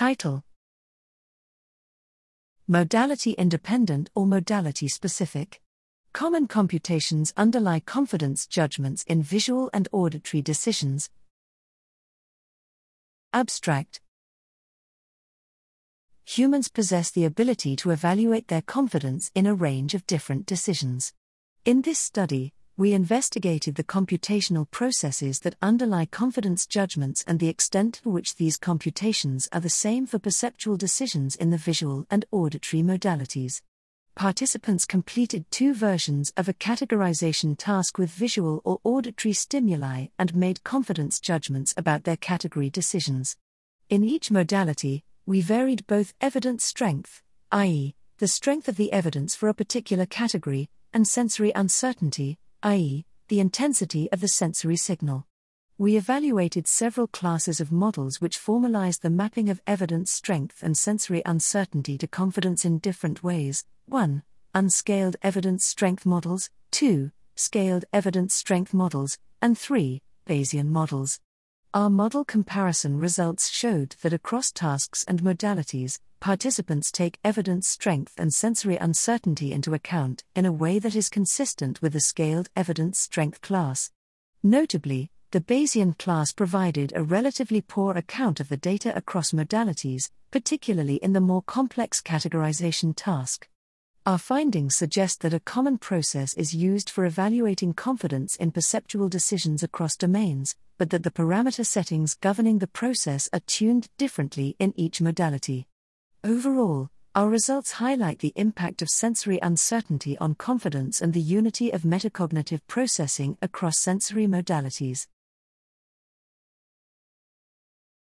Title Modality independent or modality specific. Common computations underlie confidence judgments in visual and auditory decisions. Abstract Humans possess the ability to evaluate their confidence in a range of different decisions. In this study, we investigated the computational processes that underlie confidence judgments and the extent to which these computations are the same for perceptual decisions in the visual and auditory modalities. Participants completed two versions of a categorization task with visual or auditory stimuli and made confidence judgments about their category decisions. In each modality, we varied both evidence strength, i.e., the strength of the evidence for a particular category, and sensory uncertainty, i.e., the intensity of the sensory signal. We evaluated several classes of models which formalized the mapping of evidence strength and sensory uncertainty to confidence in different ways 1. Unscaled evidence strength models, 2. Scaled evidence strength models, and 3. Bayesian models. Our model comparison results showed that across tasks and modalities, participants take evidence strength and sensory uncertainty into account in a way that is consistent with the scaled evidence strength class. Notably, the Bayesian class provided a relatively poor account of the data across modalities, particularly in the more complex categorization task. Our findings suggest that a common process is used for evaluating confidence in perceptual decisions across domains, but that the parameter settings governing the process are tuned differently in each modality. Overall, our results highlight the impact of sensory uncertainty on confidence and the unity of metacognitive processing across sensory modalities.